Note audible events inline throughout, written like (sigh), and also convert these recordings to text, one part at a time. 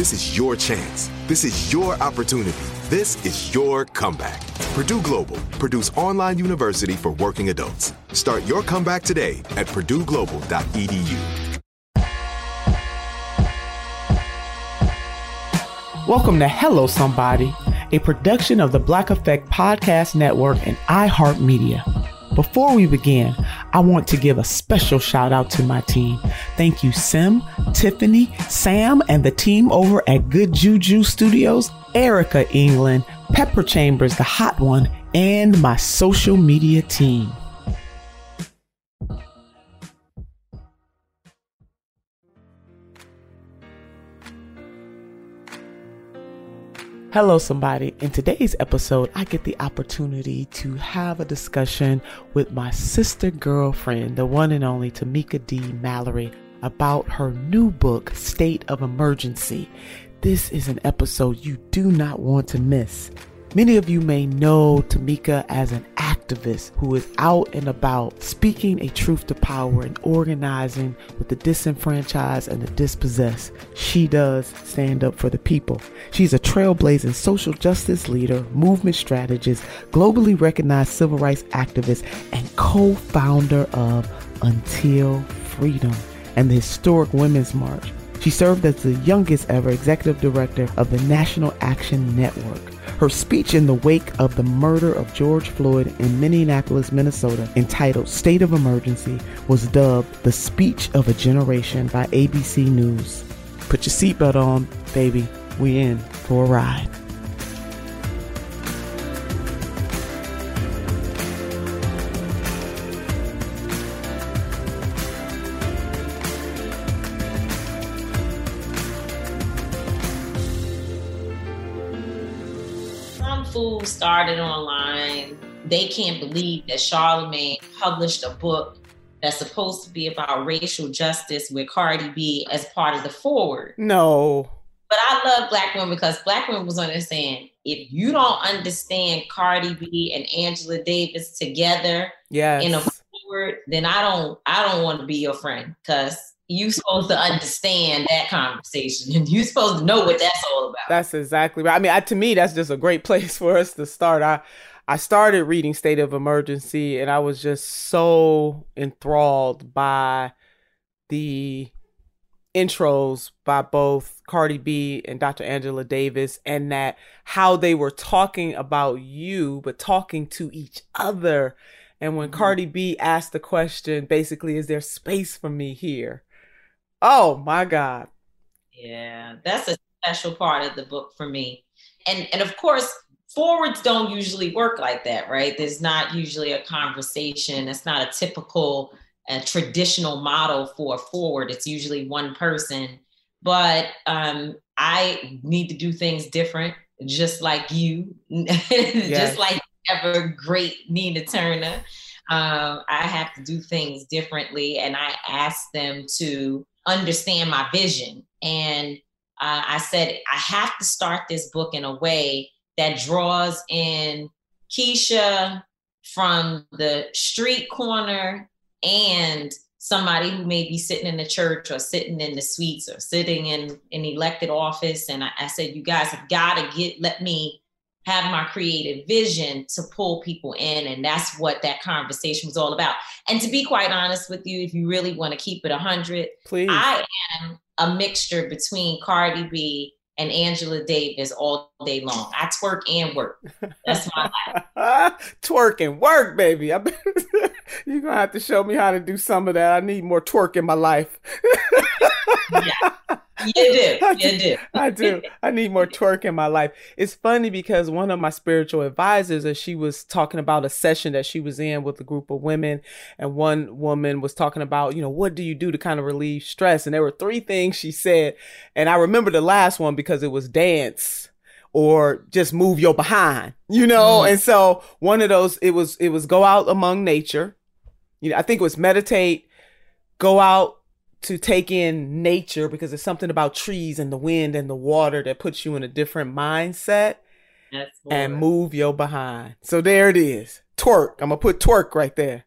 This is your chance. This is your opportunity. This is your comeback. Purdue Global, Purdue's online university for working adults. Start your comeback today at purdueglobal.edu. Welcome to Hello Somebody, a production of the Black Effect Podcast Network and iHeartMedia. Before we begin, I want to give a special shout out to my team. Thank you, Sim, Tiffany, Sam, and the team over at Good Juju Studios, Erica England, Pepper Chambers, the hot one, and my social media team. Hello, somebody. In today's episode, I get the opportunity to have a discussion with my sister girlfriend, the one and only Tamika D. Mallory, about her new book, State of Emergency. This is an episode you do not want to miss. Many of you may know Tamika as an activist who is out and about speaking a truth to power and organizing with the disenfranchised and the dispossessed. She does stand up for the people. She's a trailblazing social justice leader, movement strategist, globally recognized civil rights activist, and co founder of Until Freedom and the historic Women's March. She served as the youngest ever executive director of the National Action Network. Her speech in the wake of the murder of George Floyd in Minneapolis, Minnesota, entitled State of Emergency, was dubbed the speech of a generation by ABC News. Put your seatbelt on, baby. We in for a ride. Fool started online. They can't believe that Charlemagne published a book that's supposed to be about racial justice with Cardi B as part of the forward. No. But I love black women because black women was saying, if you don't understand Cardi B and Angela Davis together Yes. in a forward, then I don't I don't want to be your friend because you supposed to understand that conversation and you supposed to know what that's all about. That's exactly right. I mean, I, to me, that's just a great (laughs) place for us to start. I I started reading State of Emergency, and I was just so enthralled by the intros by both Cardi B and Dr. Angela Davis, and that how they were talking about you, but talking to each other. And when mm-hmm. Cardi B asked the question, basically, is there space for me here? Oh my God. Yeah, that's a special part of the book for me. And and of course, forwards don't usually work like that, right? There's not usually a conversation. It's not a typical uh, traditional model for a forward. It's usually one person. But um, I need to do things different, just like you, (laughs) just like ever great Nina Turner. Um, I have to do things differently, and I ask them to understand my vision. And uh, I said, I have to start this book in a way that draws in Keisha, from the street corner and somebody who may be sitting in the church or sitting in the suites or sitting in an elected office. And I, I said, you guys have got to get, let me have my creative vision to pull people in. And that's what that conversation was all about. And to be quite honest with you, if you really want to keep it 100, Please. I am a mixture between Cardi B and Angela Davis all day long. I twerk and work. That's my life. (laughs) twerk and work, baby. (laughs) You're gonna have to show me how to do some of that. I need more twerk in my life. (laughs) yeah. You do. (laughs) You do. I do. I need more twerk in my life. It's funny because one of my spiritual advisors, as she was talking about a session that she was in with a group of women, and one woman was talking about, you know, what do you do to kind of relieve stress? And there were three things she said. And I remember the last one because it was dance or just move your behind, you know? Mm. And so one of those, it was, it was go out among nature. You know, I think it was meditate, go out to take in nature because there's something about trees and the wind and the water that puts you in a different mindset and move your behind. So there it is. Twerk. I'm gonna put twerk right there.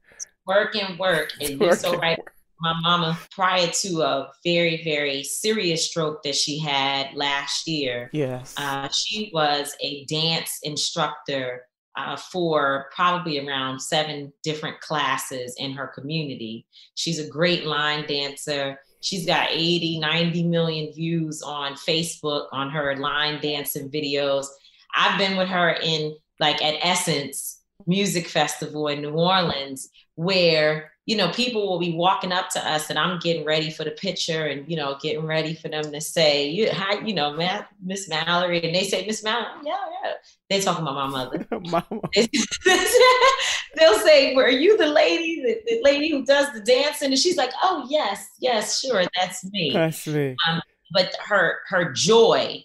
Work and work. And you're so right. My mama, prior to a very, very serious stroke that she had last year, yes, uh, she was a dance instructor uh, for probably around seven different classes in her community. She's a great line dancer. She's got 80, 90 million views on Facebook on her line dancing videos. I've been with her in like at Essence Music Festival in New Orleans, where you know, people will be walking up to us and I'm getting ready for the picture and, you know, getting ready for them to say, you, hi, you know, Miss Mallory. And they say, Miss Mallory, yeah, yeah. They're talking about my mother. (laughs) Mama. (laughs) (laughs) They'll say, were you the lady, the, the, lady who does the dancing? And she's like, oh, yes, yes, sure. That's me. That's me. Um, but her, her joy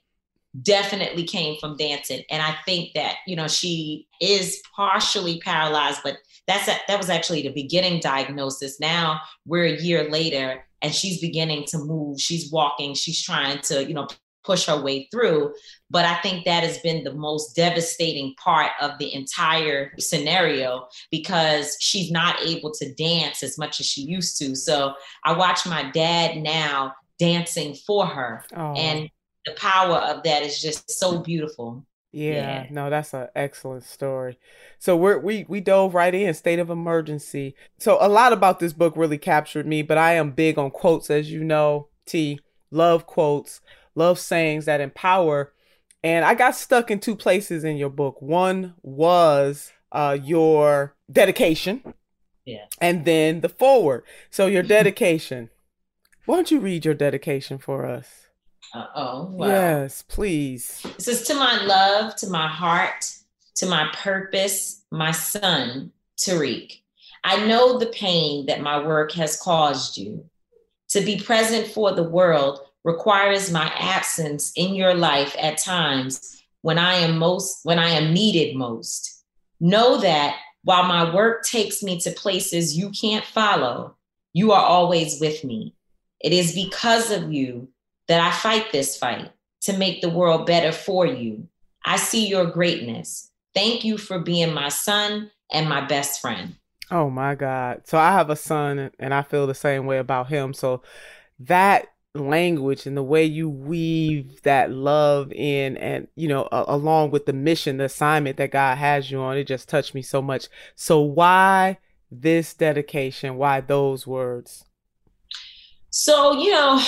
definitely came from dancing. And I think that, you know, she is partially paralyzed, but that's a, that was actually the beginning diagnosis. Now we're a year later and she's beginning to move. She's walking. She's trying to, you know, push her way through. But I think that has been the most devastating part of the entire scenario because she's not able to dance as much as she used to. So I watch my dad now dancing for her. Oh. And the power of that is just so beautiful. Yeah, yeah. no, that's an excellent story. So we're, we we dove right in, state of emergency. So a lot about this book really captured me, but I am big on quotes, as you know. T love quotes, love sayings that empower. And I got stuck in two places in your book. One was uh, your dedication, yeah, and then the forward. So your (laughs) dedication. Why don't you read your dedication for us? Oh. Wow. Yes, please. It says, To my love, to my heart, to my purpose, my son, Tariq. I know the pain that my work has caused you. To be present for the world requires my absence in your life at times when I am most when I am needed most. Know that while my work takes me to places you can't follow, you are always with me. It is because of you that I fight this fight to make the world better for you. I see your greatness. Thank you for being my son and my best friend. Oh my God. So I have a son and I feel the same way about him. So that language and the way you weave that love in and you know a- along with the mission the assignment that god has you on it just touched me so much so why this dedication why those words so you know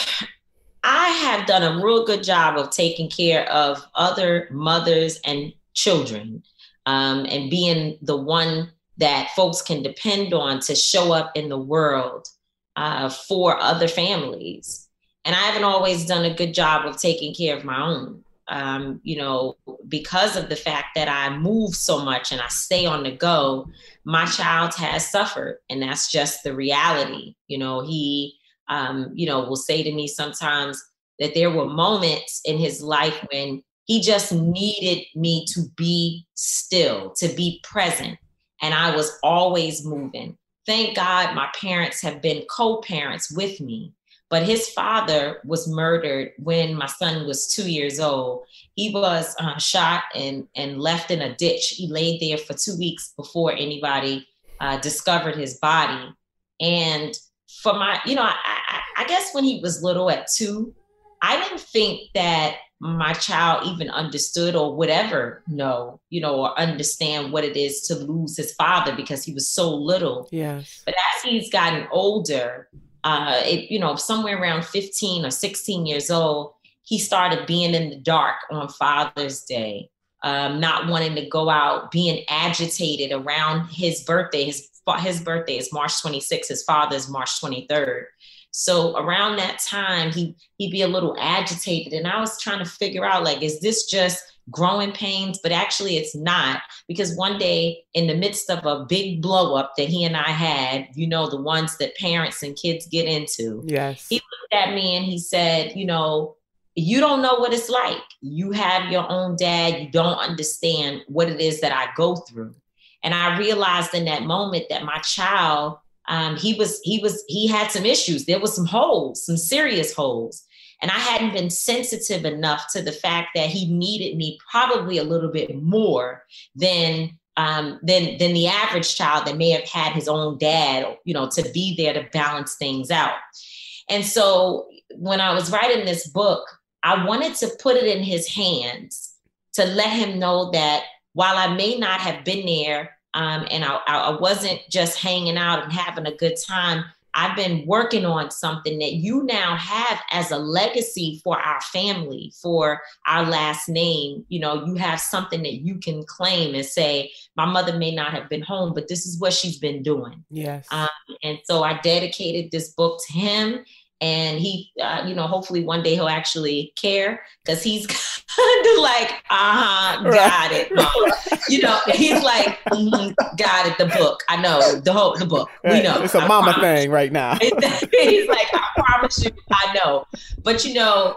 I have done a real good job of taking care of other mothers and children um, and being the one that folks can depend on to show up in the world uh, for other families. And I haven't always done a good job of taking care of my own. Um, you know, because of the fact that I move so much and I stay on the go, my child has suffered. And that's just the reality. You know, he um, you know, will say to me sometimes that there were moments in his life when he just needed me to be still, to be present. And I was always moving. Thank God my parents have been co parents with me. But his father was murdered when my son was two years old. He was uh, shot and, and left in a ditch. He laid there for two weeks before anybody uh, discovered his body. And for my, you know, I, I, I guess when he was little at two, I didn't think that my child even understood or would ever know, you know, or understand what it is to lose his father because he was so little. Yes. But as he's gotten older, uh, it, you know, somewhere around 15 or 16 years old, he started being in the dark on Father's Day, um, not wanting to go out, being agitated around his birthday. His his birthday is March 26th. His father's March 23rd. So around that time, he he'd be a little agitated, and I was trying to figure out like, is this just growing pains? But actually, it's not because one day, in the midst of a big blow up that he and I had, you know, the ones that parents and kids get into, yes, he looked at me and he said, you know. You don't know what it's like. You have your own dad. You don't understand what it is that I go through. And I realized in that moment that my child um, he was he was he had some issues. There was some holes some serious holes. And i hadn't been sensitive enough to the fact that he needed me probably a little bit more than um, than than the average child that may have had his own dad you know to be there to balance things out. And so when i was writing this book i wanted to put it in his hands to let him know that while i may not have been there um, and I, I wasn't just hanging out and having a good time. I've been working on something that you now have as a legacy for our family, for our last name. You know, you have something that you can claim and say, my mother may not have been home, but this is what she's been doing. Yes. Um, and so I dedicated this book to him and he uh, you know hopefully one day he'll actually care because he's (laughs) kind of like uh-huh got right. it you know he's like mm-hmm, got it the book. I know the whole the book. Right. we know it's a I mama thing right now. (laughs) He's like i promise you i know. But you know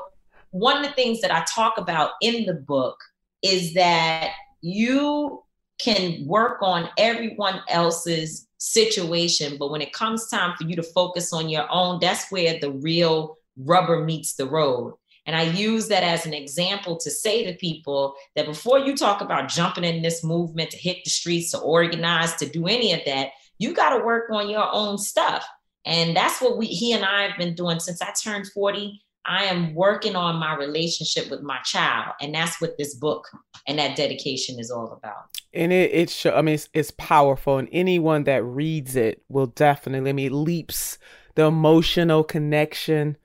one of the things that i talk about in the book is that you can work on everyone else's situation. But when it comes time for you to focus on your own, that's where the real rubber meets the road. And I use that as an example to say to people that before you talk about jumping in this movement to hit the streets, to organize, to do any of that, you got to work on your own stuff. And that's what we he and I have been doing since I turned 40. I am working on my relationship with my child. And that's what this book and that dedication is all about. And it, it show, I mean, it's, it's powerful. And anyone that reads it will definitely, I mean, it leaps the emotional connection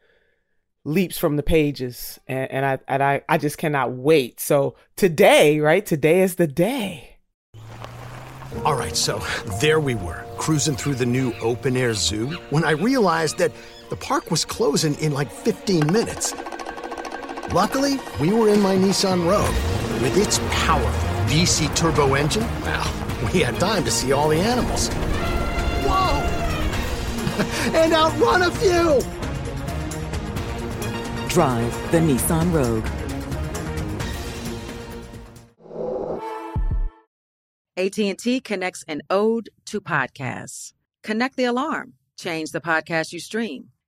leaps from the pages. And, and I, and I, I just cannot wait. So today, right? Today is the day. All right. So there we were cruising through the new open air zoo when I realized that the park was closing in like 15 minutes. Luckily, we were in my Nissan Rogue. With its powerful VC turbo engine, well, we had time to see all the animals. Whoa! (laughs) and outrun a few! Drive the Nissan Rogue. AT&T connects an ode to podcasts. Connect the alarm. Change the podcast you stream.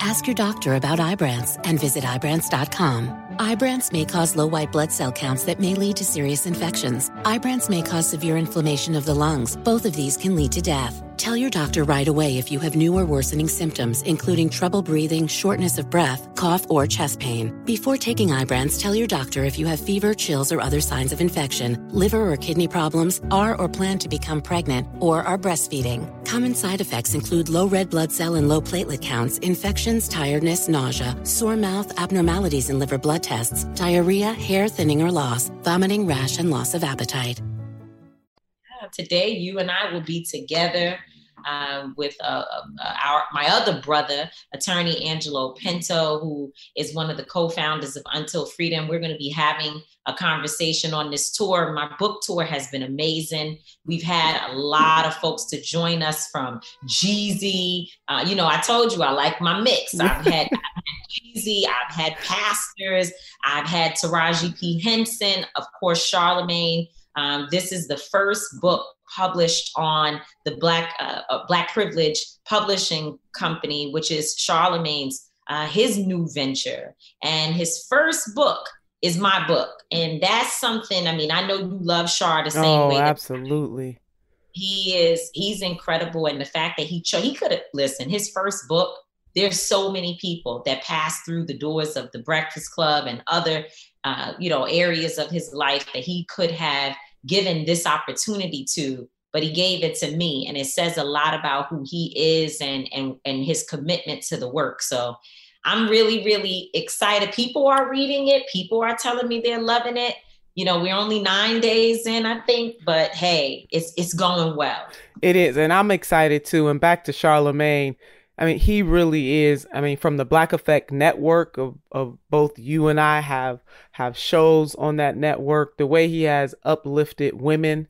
Ask your doctor about Ibrance and visit Ibrance.com. Ibrance may cause low white blood cell counts that may lead to serious infections. Ibrance may cause severe inflammation of the lungs. Both of these can lead to death. Tell your doctor right away if you have new or worsening symptoms, including trouble breathing, shortness of breath, cough, or chest pain. Before taking Ibrance, tell your doctor if you have fever, chills, or other signs of infection, liver or kidney problems, are or plan to become pregnant, or are breastfeeding. Common side effects include low red blood cell and low platelet counts, infections, tiredness, nausea, sore mouth, abnormalities in liver blood tests, diarrhea, hair thinning or loss, vomiting, rash, and loss of appetite. Today, you and I will be together um, with uh, uh, our my other brother, attorney Angelo Pinto, who is one of the co-founders of Until Freedom. We're going to be having a conversation on this tour. My book tour has been amazing. We've had a lot of folks to join us from Jeezy. Uh, you know, I told you I like my mix. (laughs) I've had, I've had Jeezy, I've had pastors, I've had Taraji P. Henson, of course, Charlemagne. Um, this is the first book published on the Black uh, uh, Black Privilege Publishing Company, which is Charlemagne's uh, his new venture, and his first book is my book, and that's something. I mean, I know you love Char the same oh, way. absolutely. He is. He's incredible, and the fact that he cho- he could have listen. His first book. There's so many people that pass through the doors of the Breakfast Club and other, uh, you know, areas of his life that he could have given this opportunity to but he gave it to me. And it says a lot about who he is and and and his commitment to the work. So i'm really really excited. People are reading it. People are telling me they're loving it. You know we're only nine days in i think but hey it's it's going well. It is and i'm excited too. And back to charlemagne I mean, he really is. I mean, from the Black Effect network of, of both you and I have have shows on that network. The way he has uplifted women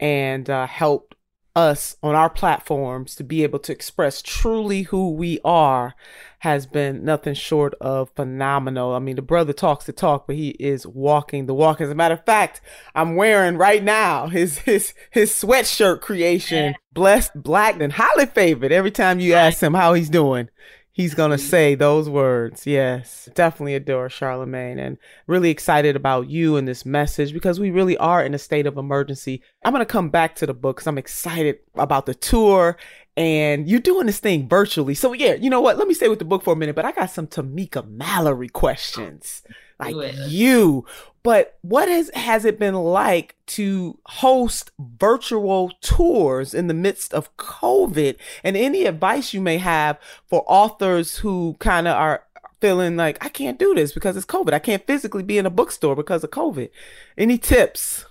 and uh, helped us on our platforms to be able to express truly who we are has been nothing short of phenomenal. I mean, the brother talks the talk, but he is walking the walk. As a matter of fact, I'm wearing right now his his his sweatshirt creation, blessed, black, and highly favored. Every time you ask him how he's doing, he's gonna mm-hmm. say those words. Yes, definitely adore Charlemagne and really excited about you and this message because we really are in a state of emergency. I'm gonna come back to the book because I'm excited about the tour and you're doing this thing virtually. So yeah, you know what? Let me stay with the book for a minute, but I got some Tamika Mallory questions. Like you. But what has has it been like to host virtual tours in the midst of COVID? And any advice you may have for authors who kind of are feeling like I can't do this because it's COVID. I can't physically be in a bookstore because of COVID. Any tips?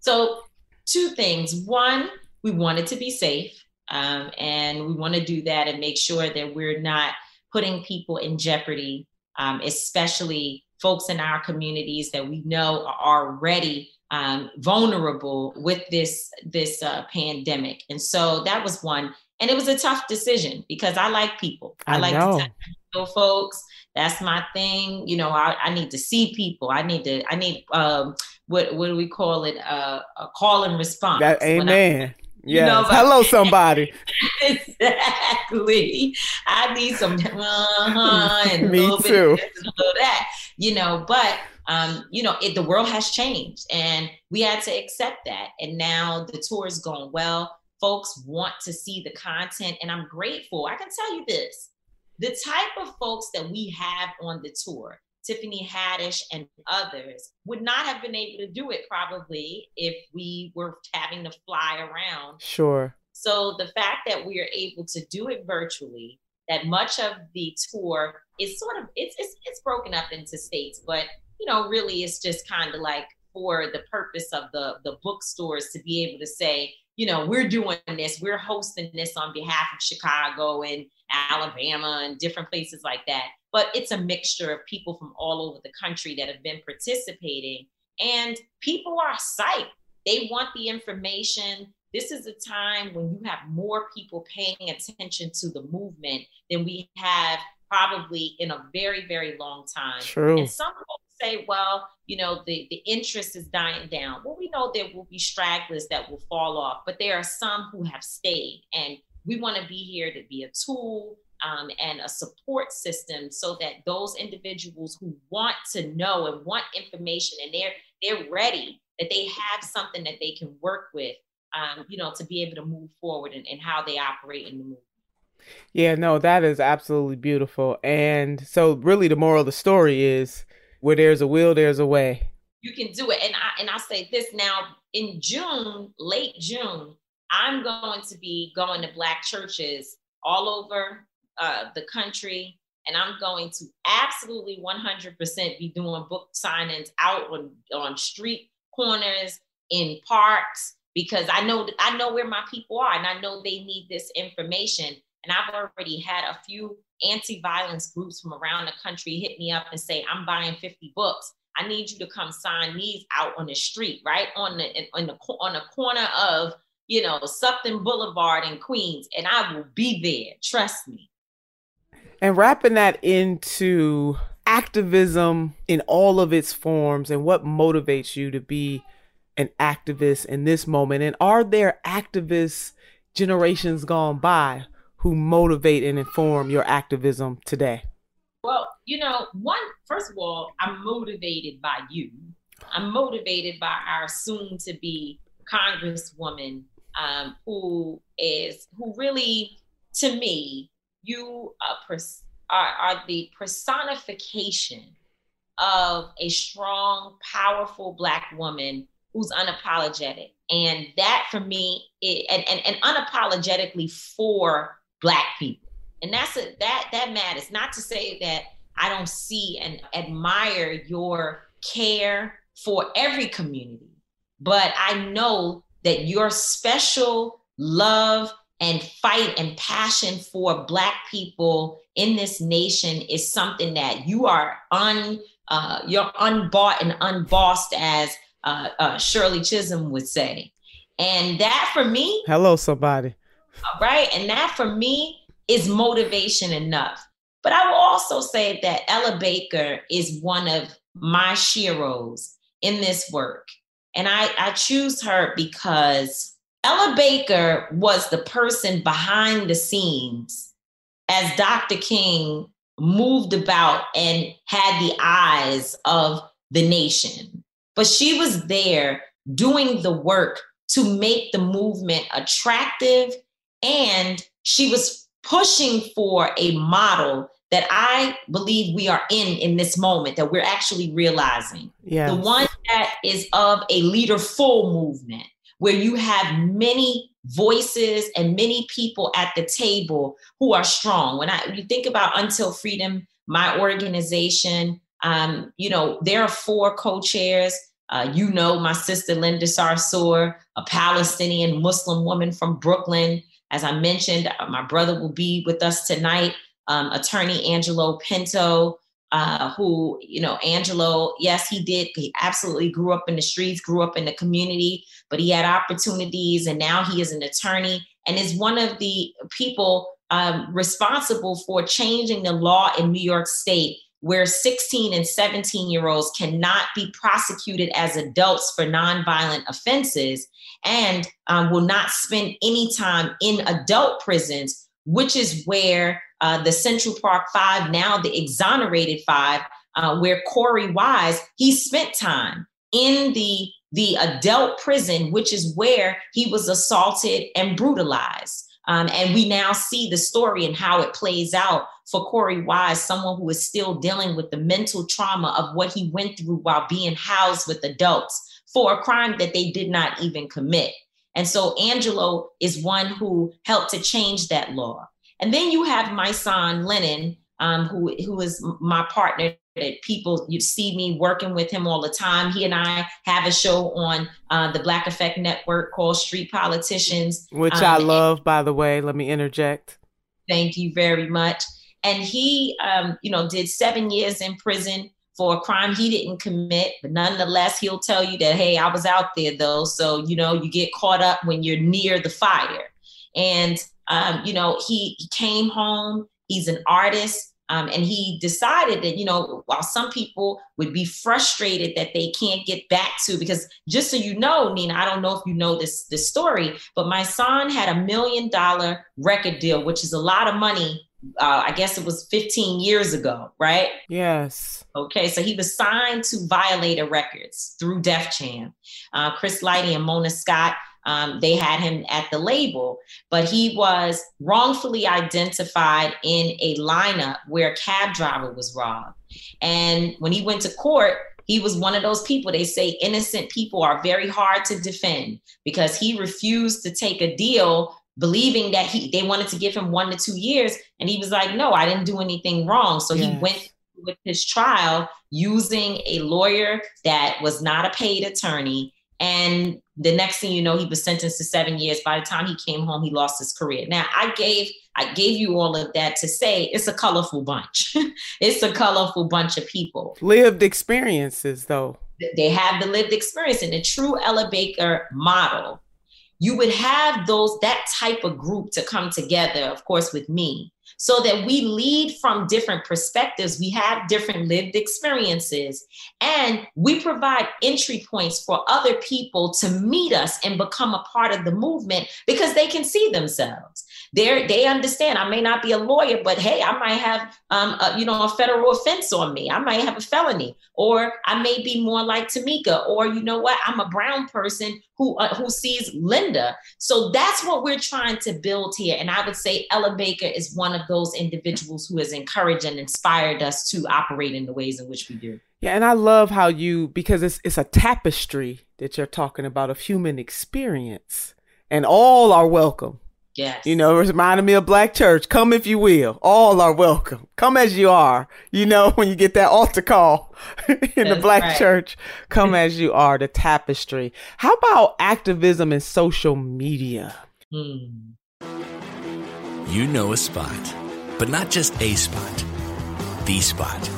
So, two things. One, we want it to be safe. Um, and we want to do that and make sure that we're not putting people in jeopardy, um, especially folks in our communities that we know are already um, vulnerable with this this uh, pandemic. And so that was one, and it was a tough decision because I like people. I, I like know. to know folks. That's my thing. You know, I, I, need to see people. I need to. I need um, what what do we call it? Uh, a call and response. That, amen. Yeah. You know, Hello, somebody. (laughs) exactly. I need some uh-huh, and (laughs) Me a little too. bit of this, that. You know, but um, you know, it, the world has changed, and we had to accept that. And now the tour is going well. Folks want to see the content, and I'm grateful. I can tell you this: the type of folks that we have on the tour Tiffany Haddish and others would not have been able to do it probably if we were having to fly around. Sure. So the fact that we are able to do it virtually, that much of the tour is sort of it's it's, it's broken up into states, but you know, really it's just kind of like for the purpose of the the bookstores to be able to say, you know, we're doing this, we're hosting this on behalf of Chicago and Alabama and different places like that. But it's a mixture of people from all over the country that have been participating. And people are psyched. They want the information. This is a time when you have more people paying attention to the movement than we have probably in a very, very long time. True. And some folks say, well, you know, the, the interest is dying down. Well, we know there will be stragglers that will fall off, but there are some who have stayed. And we want to be here to be a tool um, and a support system so that those individuals who want to know and want information and they're they're ready that they have something that they can work with um, you know, to be able to move forward and, and how they operate in the movement. Yeah, no, that is absolutely beautiful. And so, really, the moral of the story is where there's a will, there's a way. You can do it. And I and I say this now in June, late June, I'm going to be going to black churches all over uh, the country, and I'm going to absolutely 100% be doing book signings out on on street corners, in parks, because I know I know where my people are, and I know they need this information. And I've already had a few anti-violence groups from around the country hit me up and say, "I'm buying 50 books." I need you to come sign these out on the street, right on the on the on the corner of you know Sutphin Boulevard in Queens, and I will be there. Trust me. And wrapping that into activism in all of its forms, and what motivates you to be an activist in this moment, and are there activists generations gone by who motivate and inform your activism today? Well, you know, one, first of all, I'm motivated by you. I'm motivated by our soon to be congresswoman um, who is, who really, to me, you are, are, are the personification of a strong, powerful Black woman who's unapologetic. And that for me, it, and, and, and unapologetically for Black people and that's a, that that matters. Not to say that I don't see and admire your care for every community, but I know that your special love and fight and passion for Black people in this nation is something that you are un uh, you're unbought and unbossed, as uh, uh, Shirley Chisholm would say. And that for me, hello, somebody. Right, and that for me is motivation enough. But I will also say that Ella Baker is one of my sheroes in this work. And I, I choose her because Ella Baker was the person behind the scenes as Dr. King moved about and had the eyes of the nation. But she was there doing the work to make the movement attractive and she was pushing for a model that I believe we are in in this moment that we're actually realizing. The one that is of a leaderful movement where you have many voices and many people at the table who are strong. When I you think about Until Freedom, my organization, um, you know, there are four co-chairs. Uh, you know, my sister Linda Sarsour, a Palestinian Muslim woman from Brooklyn. As I mentioned, uh, my brother will be with us tonight, um, attorney Angelo Pinto, uh, who, you know, Angelo, yes, he did. He absolutely grew up in the streets, grew up in the community, but he had opportunities and now he is an attorney and is one of the people um, responsible for changing the law in New York State where 16 and 17 year olds cannot be prosecuted as adults for nonviolent offenses and um, will not spend any time in adult prisons, which is where uh, the Central Park Five, now the exonerated five, uh, where Korey Wise, he spent time in the the adult prison, which is where he was assaulted and brutalized. Um, and we now see the story and how it plays out for Korey Wise, someone who is still dealing with the mental trauma of what he went through while being housed with adults for a crime that they did not even commit. And so Angelo is one who helped to change that law. And then you have Mysonne Linen, um, who who is my partner. That people you see me working with him all the time. He and I have a show on uh, the Black Effect Network called Street Politicians, which um, I love. By the way, let me interject. Thank you very much. And he, um, you know, did seven years in prison for a crime he didn't commit, but nonetheless, he'll tell you that, hey, I was out there though. So, you know, you get caught up when you're near the fire. And, um, you know, he, he came home, he's an artist. Um, and he decided that, you know, while some people would be frustrated that they can't get back to, because just so you know, Nina, I don't know if you know this, this story, but Mysonne had a million dollar record deal, which is a lot of money uh, I guess it was 15 years ago, right? Yes. Okay, so he was signed to Violator Records through Def Jam. Uh, Chris Lighty and Mona Scott um, they had him at the label, but he was wrongfully identified in a lineup where a cab driver was robbed. And when he went to court, he was one of those people they say innocent people are very hard to defend because he refused to take a deal believing that he they wanted to give him one to two years and he was like no i didn't do anything wrong so yes. he went with his trial using a lawyer that was not a paid attorney and the next thing you know he was sentenced to seven years. By the time he came home he lost his career. Now i gave i gave you all of that to say it's a colorful bunch. (laughs) It's a colorful bunch of people. Lived experiences though. They have the lived experience in the true ella baker model. You would have those that type of group to come together of course with me so that we lead from different perspectives we have different lived experiences and we provide entry points for other people to meet us and become a part of the movement because they can see themselves they they understand I may not be a lawyer, but hey, I might have um, a, you know a federal offense on me. I might have a felony, or I may be more like Tamika, or you know what, I'm a brown person who uh, who sees Linda. So that's what we're trying to build here. And I would say Ella Baker is one of those individuals who has encouraged and inspired us to operate in the ways in which we do. Yeah, and I love how you because it's it's a tapestry that you're talking about of human experience, and all are welcome Yes. You know, it reminded me of Black Church. Come if you will. All are welcome. Come as you are. You know, (laughs) when you get that altar call (laughs) in That's the Black right. Church, come (laughs) as you are, the tapestry. How about activism and social media? Hmm. You know a spot, but not just a spot, the spot.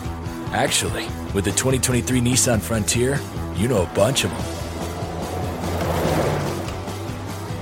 Actually, with the 2023 Nissan Frontier, you know a bunch of them.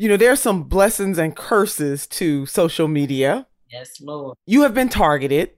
You know, there's some blessings and curses to social media. Yes, Lord. You have been targeted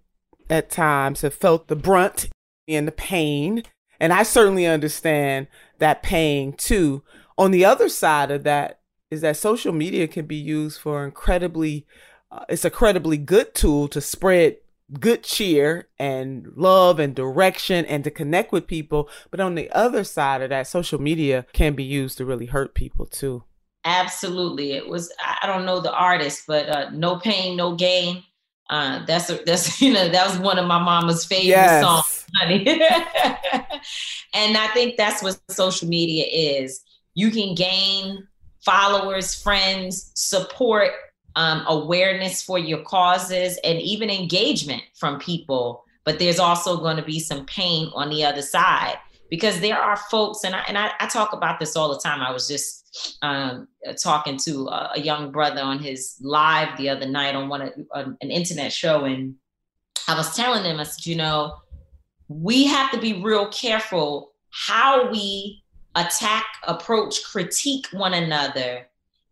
at times, have felt the brunt and the pain. And I certainly understand that pain too. On the other side of that is that social media can be used for incredibly, uh, it's a incredibly good tool to spread good cheer and love and direction and to connect with people. But on the other side of that, social media can be used to really hurt people too. Absolutely. It was, I don't know the artist, but uh, No Pain, No Gain. Uh, that's a, that's (laughs) you know that was one of my mama's favorite yes. songs, honey. (laughs) and I think that's what social media is. You can gain followers, friends, support, um, awareness for your causes, and even engagement from people. But there's also going to be some pain on the other side because there are folks, and I and I, I talk about this all the time. I was just um, talking to a, a, young brother on his live the other night on one of, an internet show, and I was telling him, I said, you know, we have to be real careful how we attack, approach, critique one another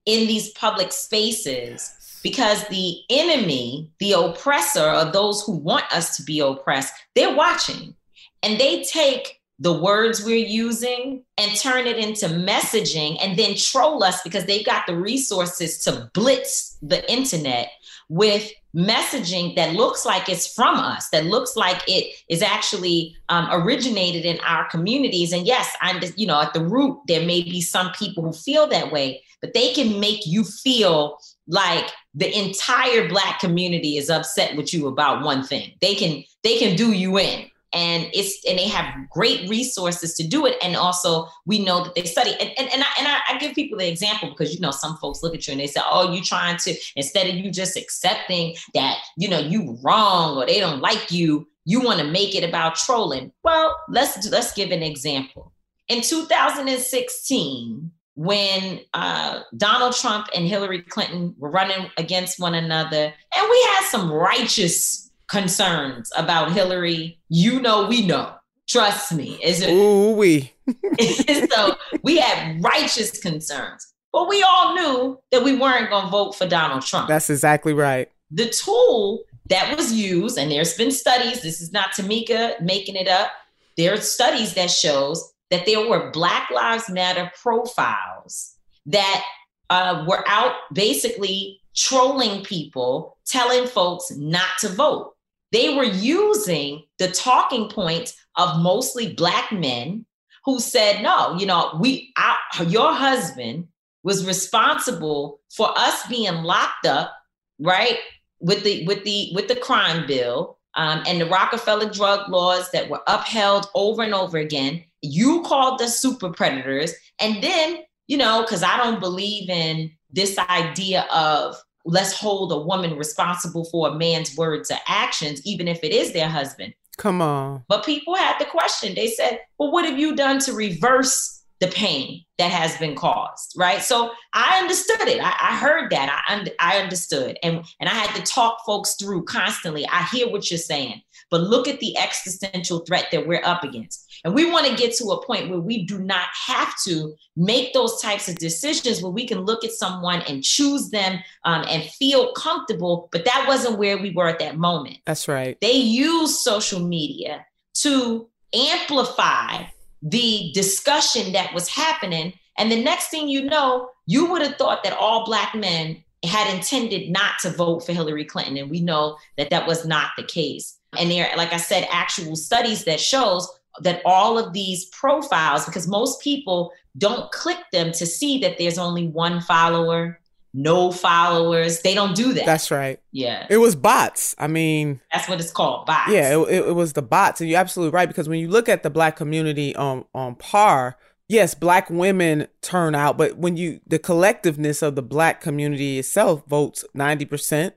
in these public spaces because the enemy, the oppressor, or those who want us to be oppressed, they're watching and they take the words we're using and turn it into messaging and then troll us because they've got the resources to blitz the internet with messaging that looks like it's from us, that looks like it is actually um, originated in our communities. And yes, I'm just, you know, at the root, there may be some people who feel that way, but they can make you feel like the entire black community is upset with you about one thing. They can they can do you in and it's and they have great resources to do it. And also we know that they study. And, and, and, I, and I, I give people the example because you know some folks look at you and they say oh you trying to instead of you just accepting that you know you wrong or they don't like you you want to make it about trolling. Well let's let's give an example. In 2016 when uh, Donald Trump and Hillary Clinton were running against one another, and we had some righteous concerns about Hillary. You know, we know. Trust me. Is it? Ooh, we. (laughs) so we had righteous concerns, but we all knew that we weren't going to vote for Donald Trump. That's exactly right. The tool that was used, and there's been studies. This is not Tamika making it up. There are studies that shows that there were Black Lives Matter profiles that uh, were out basically trolling people, telling folks not to vote. They were using the talking points of mostly Black men who said, no, you know, we, our, your husband was responsible for us being locked up, right? With the with the with the crime bill um, and the Rockefeller drug laws that were upheld over and over again. You called us super predators, and then you know, because I don't believe in this idea of let's hold a woman responsible for a man's words or actions, even if it is their husband. Come on. But people had the question. They said, well, what have you done to reverse the pain that has been caused? Right. So I understood it. I, I heard that. I, I understood. And, and I had to talk folks through constantly. I hear what you're saying, but look at the existential threat that we're up against. And we want to get to a point where we do not have to make those types of decisions where we can look at someone and choose them um, and feel comfortable. But that wasn't where we were at that moment. That's right. They use social media to amplify the discussion that was happening. And the next thing you know, you would have thought that all Black men had intended not to vote for Hillary Clinton. And we know that that was not the case. And there, like I said, actual studies that shows that all of these profiles, because most people don't click them to see that there's only one follower, no followers. They don't do that. That's right. Yeah. It was bots. I mean, that's what it's called, bots. Yeah, it, it, it was the bots. And you're absolutely right because when you look at the black community on on par, yes, black women turn out, but when you the collectiveness of the black community itself votes 90%,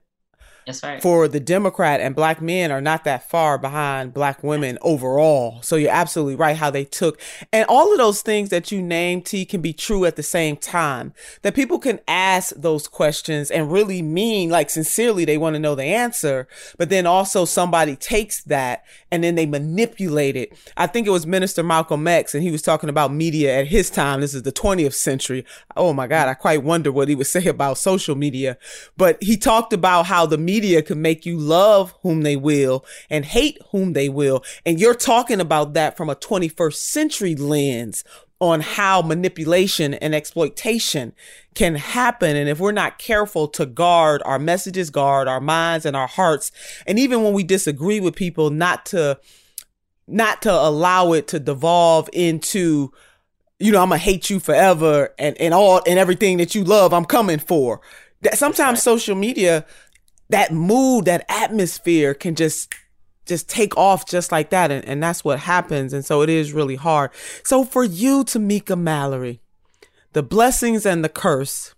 that's right. For the Democrat and black men are not that far behind black women overall. So you're absolutely right how they took. And all of those things that you named, T, can be true at the same time. That people can ask those questions and really mean, like sincerely, they want to know the answer. But then also somebody takes that and then they manipulate it. I think it was Minister Malcolm X and he was talking about media at his time. This is the 20th century. Oh my God. I quite wonder what he would (laughs) say about social media. But he talked about how the media media can make you love whom they will and hate whom they will. And you're talking about that from a 21st century lens on how manipulation and exploitation can happen. And if we're not careful to guard our messages, guard our minds and our hearts, and even when we disagree with people, not to, not to allow it to devolve into, you know, I'm gonna hate you forever and, and all and everything that you love, I'm coming for. That sometimes social media that mood, that atmosphere can just just take off just like that. And, and that's what happens. And so it is really hard. So for you, Tamika Mallory, the blessings and the curse,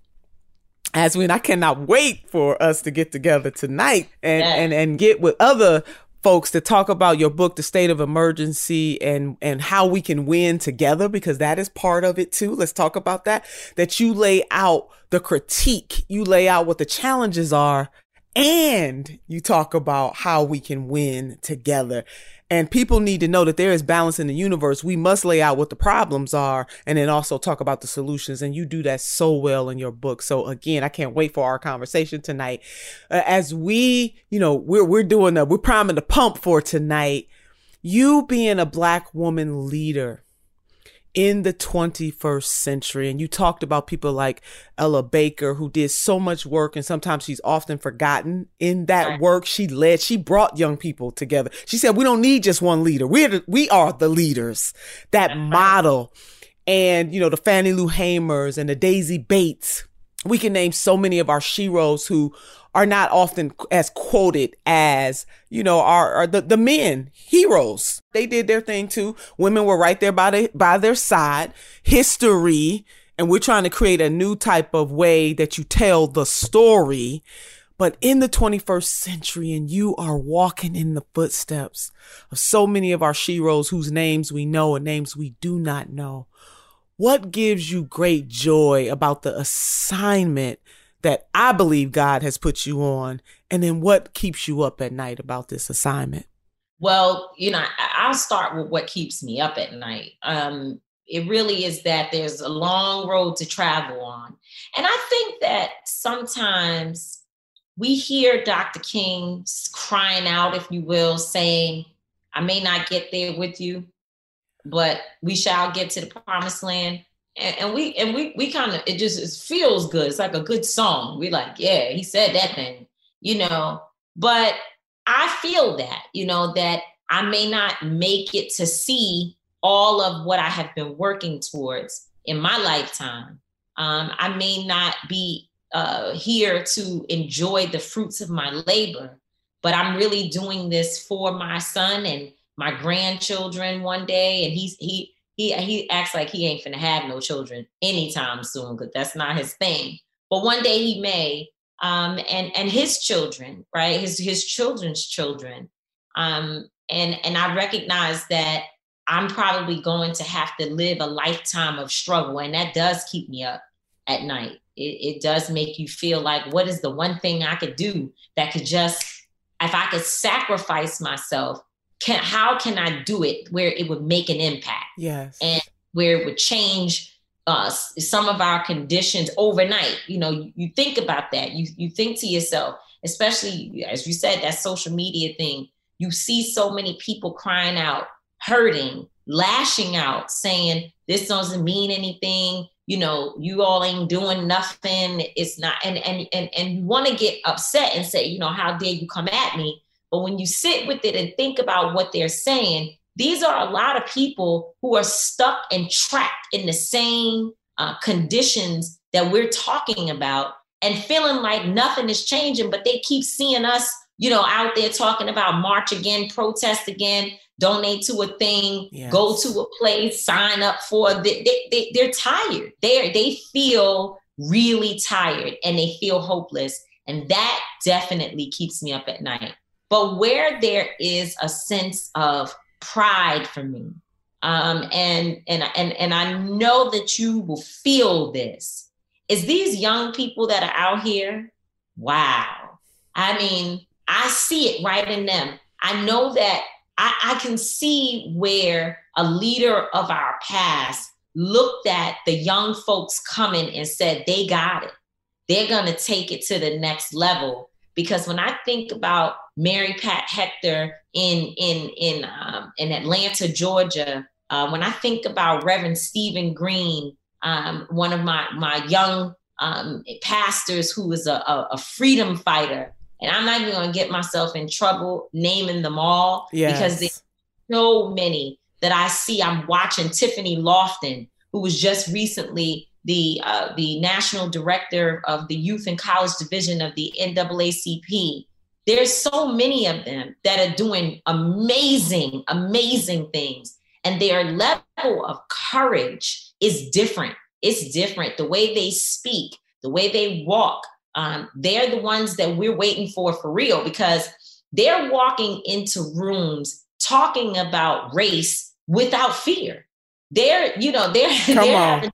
as when I cannot wait for us to get together tonight and, yeah. and, and get with other folks to talk about your book, The State of Emergency, and, and how we can win together, because that is part of it too. Let's talk about that. That you lay out the critique, you lay out what the challenges are, and you talk about how we can win together. And people need to know that there is balance in the universe. We must lay out what the problems are and then also talk about the solutions. And you do that so well in your book. So again, I can't wait for our conversation tonight. Uh, as we, you know, we're, we're doing the, we're priming the pump for tonight. You being a black woman leader, in the 21st century. And you talked about people like Ella Baker, who did so much work, and sometimes she's often forgotten in that right. work she led. She brought young people together. She said, We don't need just one leader. We're the, we are the leaders that That's model. Right. And, you know, the Fannie Lou Hamers and the Daisy Bates. We can name so many of our sheroes who are not often as quoted as, you know, are, are the, the men, heroes. They did their thing too. Women were right there by, the, by their side. History. And we're trying to create a new type of way that you tell the story. But in the 21st century, and you are walking in the footsteps of so many of our sheroes whose names we know and names we do not know. What gives you great joy about the assignment that I believe God has put you on? And then what keeps you up at night about this assignment? Well, you know, I'll start with what keeps me up at night. Um, it really is that there's a long road to travel on. And I think that sometimes we hear Dr. King crying out, if you will, saying, I may not get there with you, but we shall get to the promised land and, and we and we we kind of it just it feels good. It's like a good song. We like, yeah, he said that thing, you know. But I feel that, you know, that I may not make it to see all of what I have been working towards in my lifetime. Um, I may not be uh, here to enjoy the fruits of my labor, but I'm really doing this for my son and my grandchildren one day. And he's he he he acts like he ain't finna have no children anytime soon because that's not his thing. But one day he may, um, and and his children, right? His his children's children, um, and and I recognize that I'm probably going to have to live a lifetime of struggle, and that does keep me up at night. It, it does make you feel like, what is the one thing I could do that could just, if I could sacrifice myself can how can I do it where it would make an impact? Yes. And where it would change us some of our conditions overnight. You know, you, you think about that. You you think to yourself, especially as you said, that social media thing. You see so many people crying out, hurting, lashing out, saying this doesn't mean anything. You know, you all ain't doing nothing. It's not, and and and and you want to get upset and say, you know, how dare you come at me? But when you sit with it and think about what they're saying, these are a lot of people who are stuck and trapped in the same uh, conditions that we're talking about and feeling like nothing is changing, but they keep seeing us, you know, out there talking about march again, protest again, donate to a thing, yes. go to a place, sign up for. They, they, they, they're tired. They they feel really tired and they feel hopeless, and that definitely keeps me up at night. But where there is a sense of pride for me, um, and and and and I know that you will feel this, is these young people that are out here. Wow, I mean, I see it right in them. I know that I, I can see where a leader of our past looked at the young folks coming and said they got it. They're going to take it to the next level because when I think about Mary Pat Hector in in in um, in Atlanta, Georgia, uh, when I think about Reverend Stephen Green, um, one of my my young um, pastors who is a, a, a, freedom fighter, and I'm not even going to get myself in trouble naming them all yes. because there's so many that I see. I'm watching Tiffany Loftin, who was just recently the uh, the national director of the youth and college division of the NAACP. There's so many of them that are doing amazing, amazing things, and their level of courage is different. It's different. The way they speak, the way they walk. Um, they're the ones that we're waiting for for real because they're walking into rooms talking about race without fear. They're, you know, they're, (laughs) they're having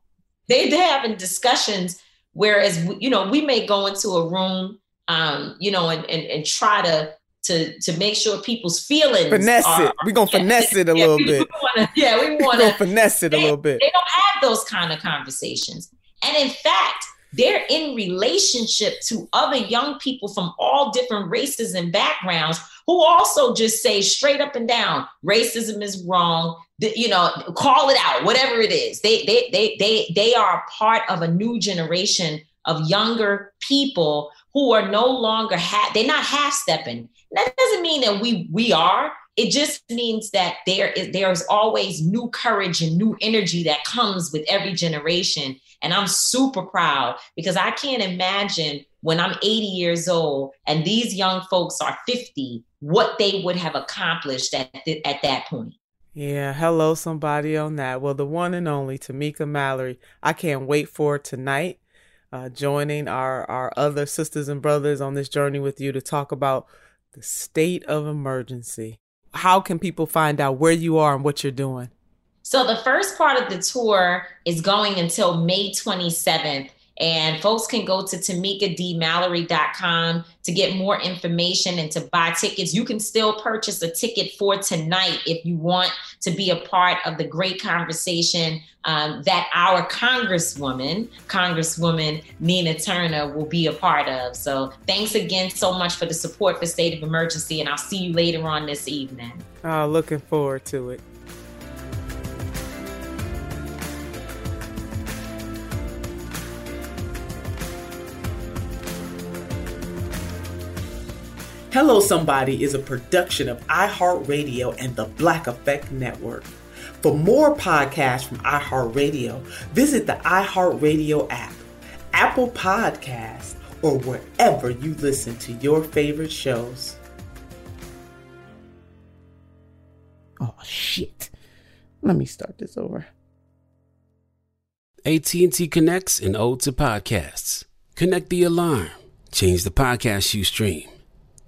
they they're having discussions whereas you know we may go into a room um, you know and, and and try to to to make sure people's feelings finesse are, it. We're gonna finesse it a yeah, little we bit. Wanna, yeah, we (laughs) want to finesse it a little bit. They don't have those kind of conversations. And in fact, they're in relationship to other young people from all different races and backgrounds who also just say straight up and down racism is wrong you know call it out whatever it is they they they they they are part of a new generation of younger people who are no longer ha- they're not half stepping that doesn't mean that we we are. It just means that there is there's always new courage and new energy that comes with every generation. And i'm super proud because i can't imagine when i'm 80 years old and these young folks are 50 what they would have accomplished at, th- at that point. Yeah, hello, somebody on that. Well, the one and only Tamika Mallory. I can't wait for tonight, uh, joining our, our other sisters and brothers on this journey with you to talk about the state of emergency. How can people find out where you are and what you're doing? So the first part of the tour is going until May 27th. And folks can go to tamikadmallory.com to get more information and to buy tickets. You can still purchase a ticket for tonight if you want to be a part of the great conversation um, that our Congresswoman, Congresswoman Nina Turner, will be a part of. So thanks again so much for the support for State of Emergency, and I'll see you later on this evening. Oh, looking forward to it. Hello Somebody is a production of iHeartRadio and the Black Effect Network. For more podcasts from iHeartRadio, visit the iHeartRadio app, Apple Podcasts, or wherever you listen to your favorite shows. Oh shit. Let me start this over. AT&T connects and ode to podcasts. Connect the alarm. Change the podcast you stream.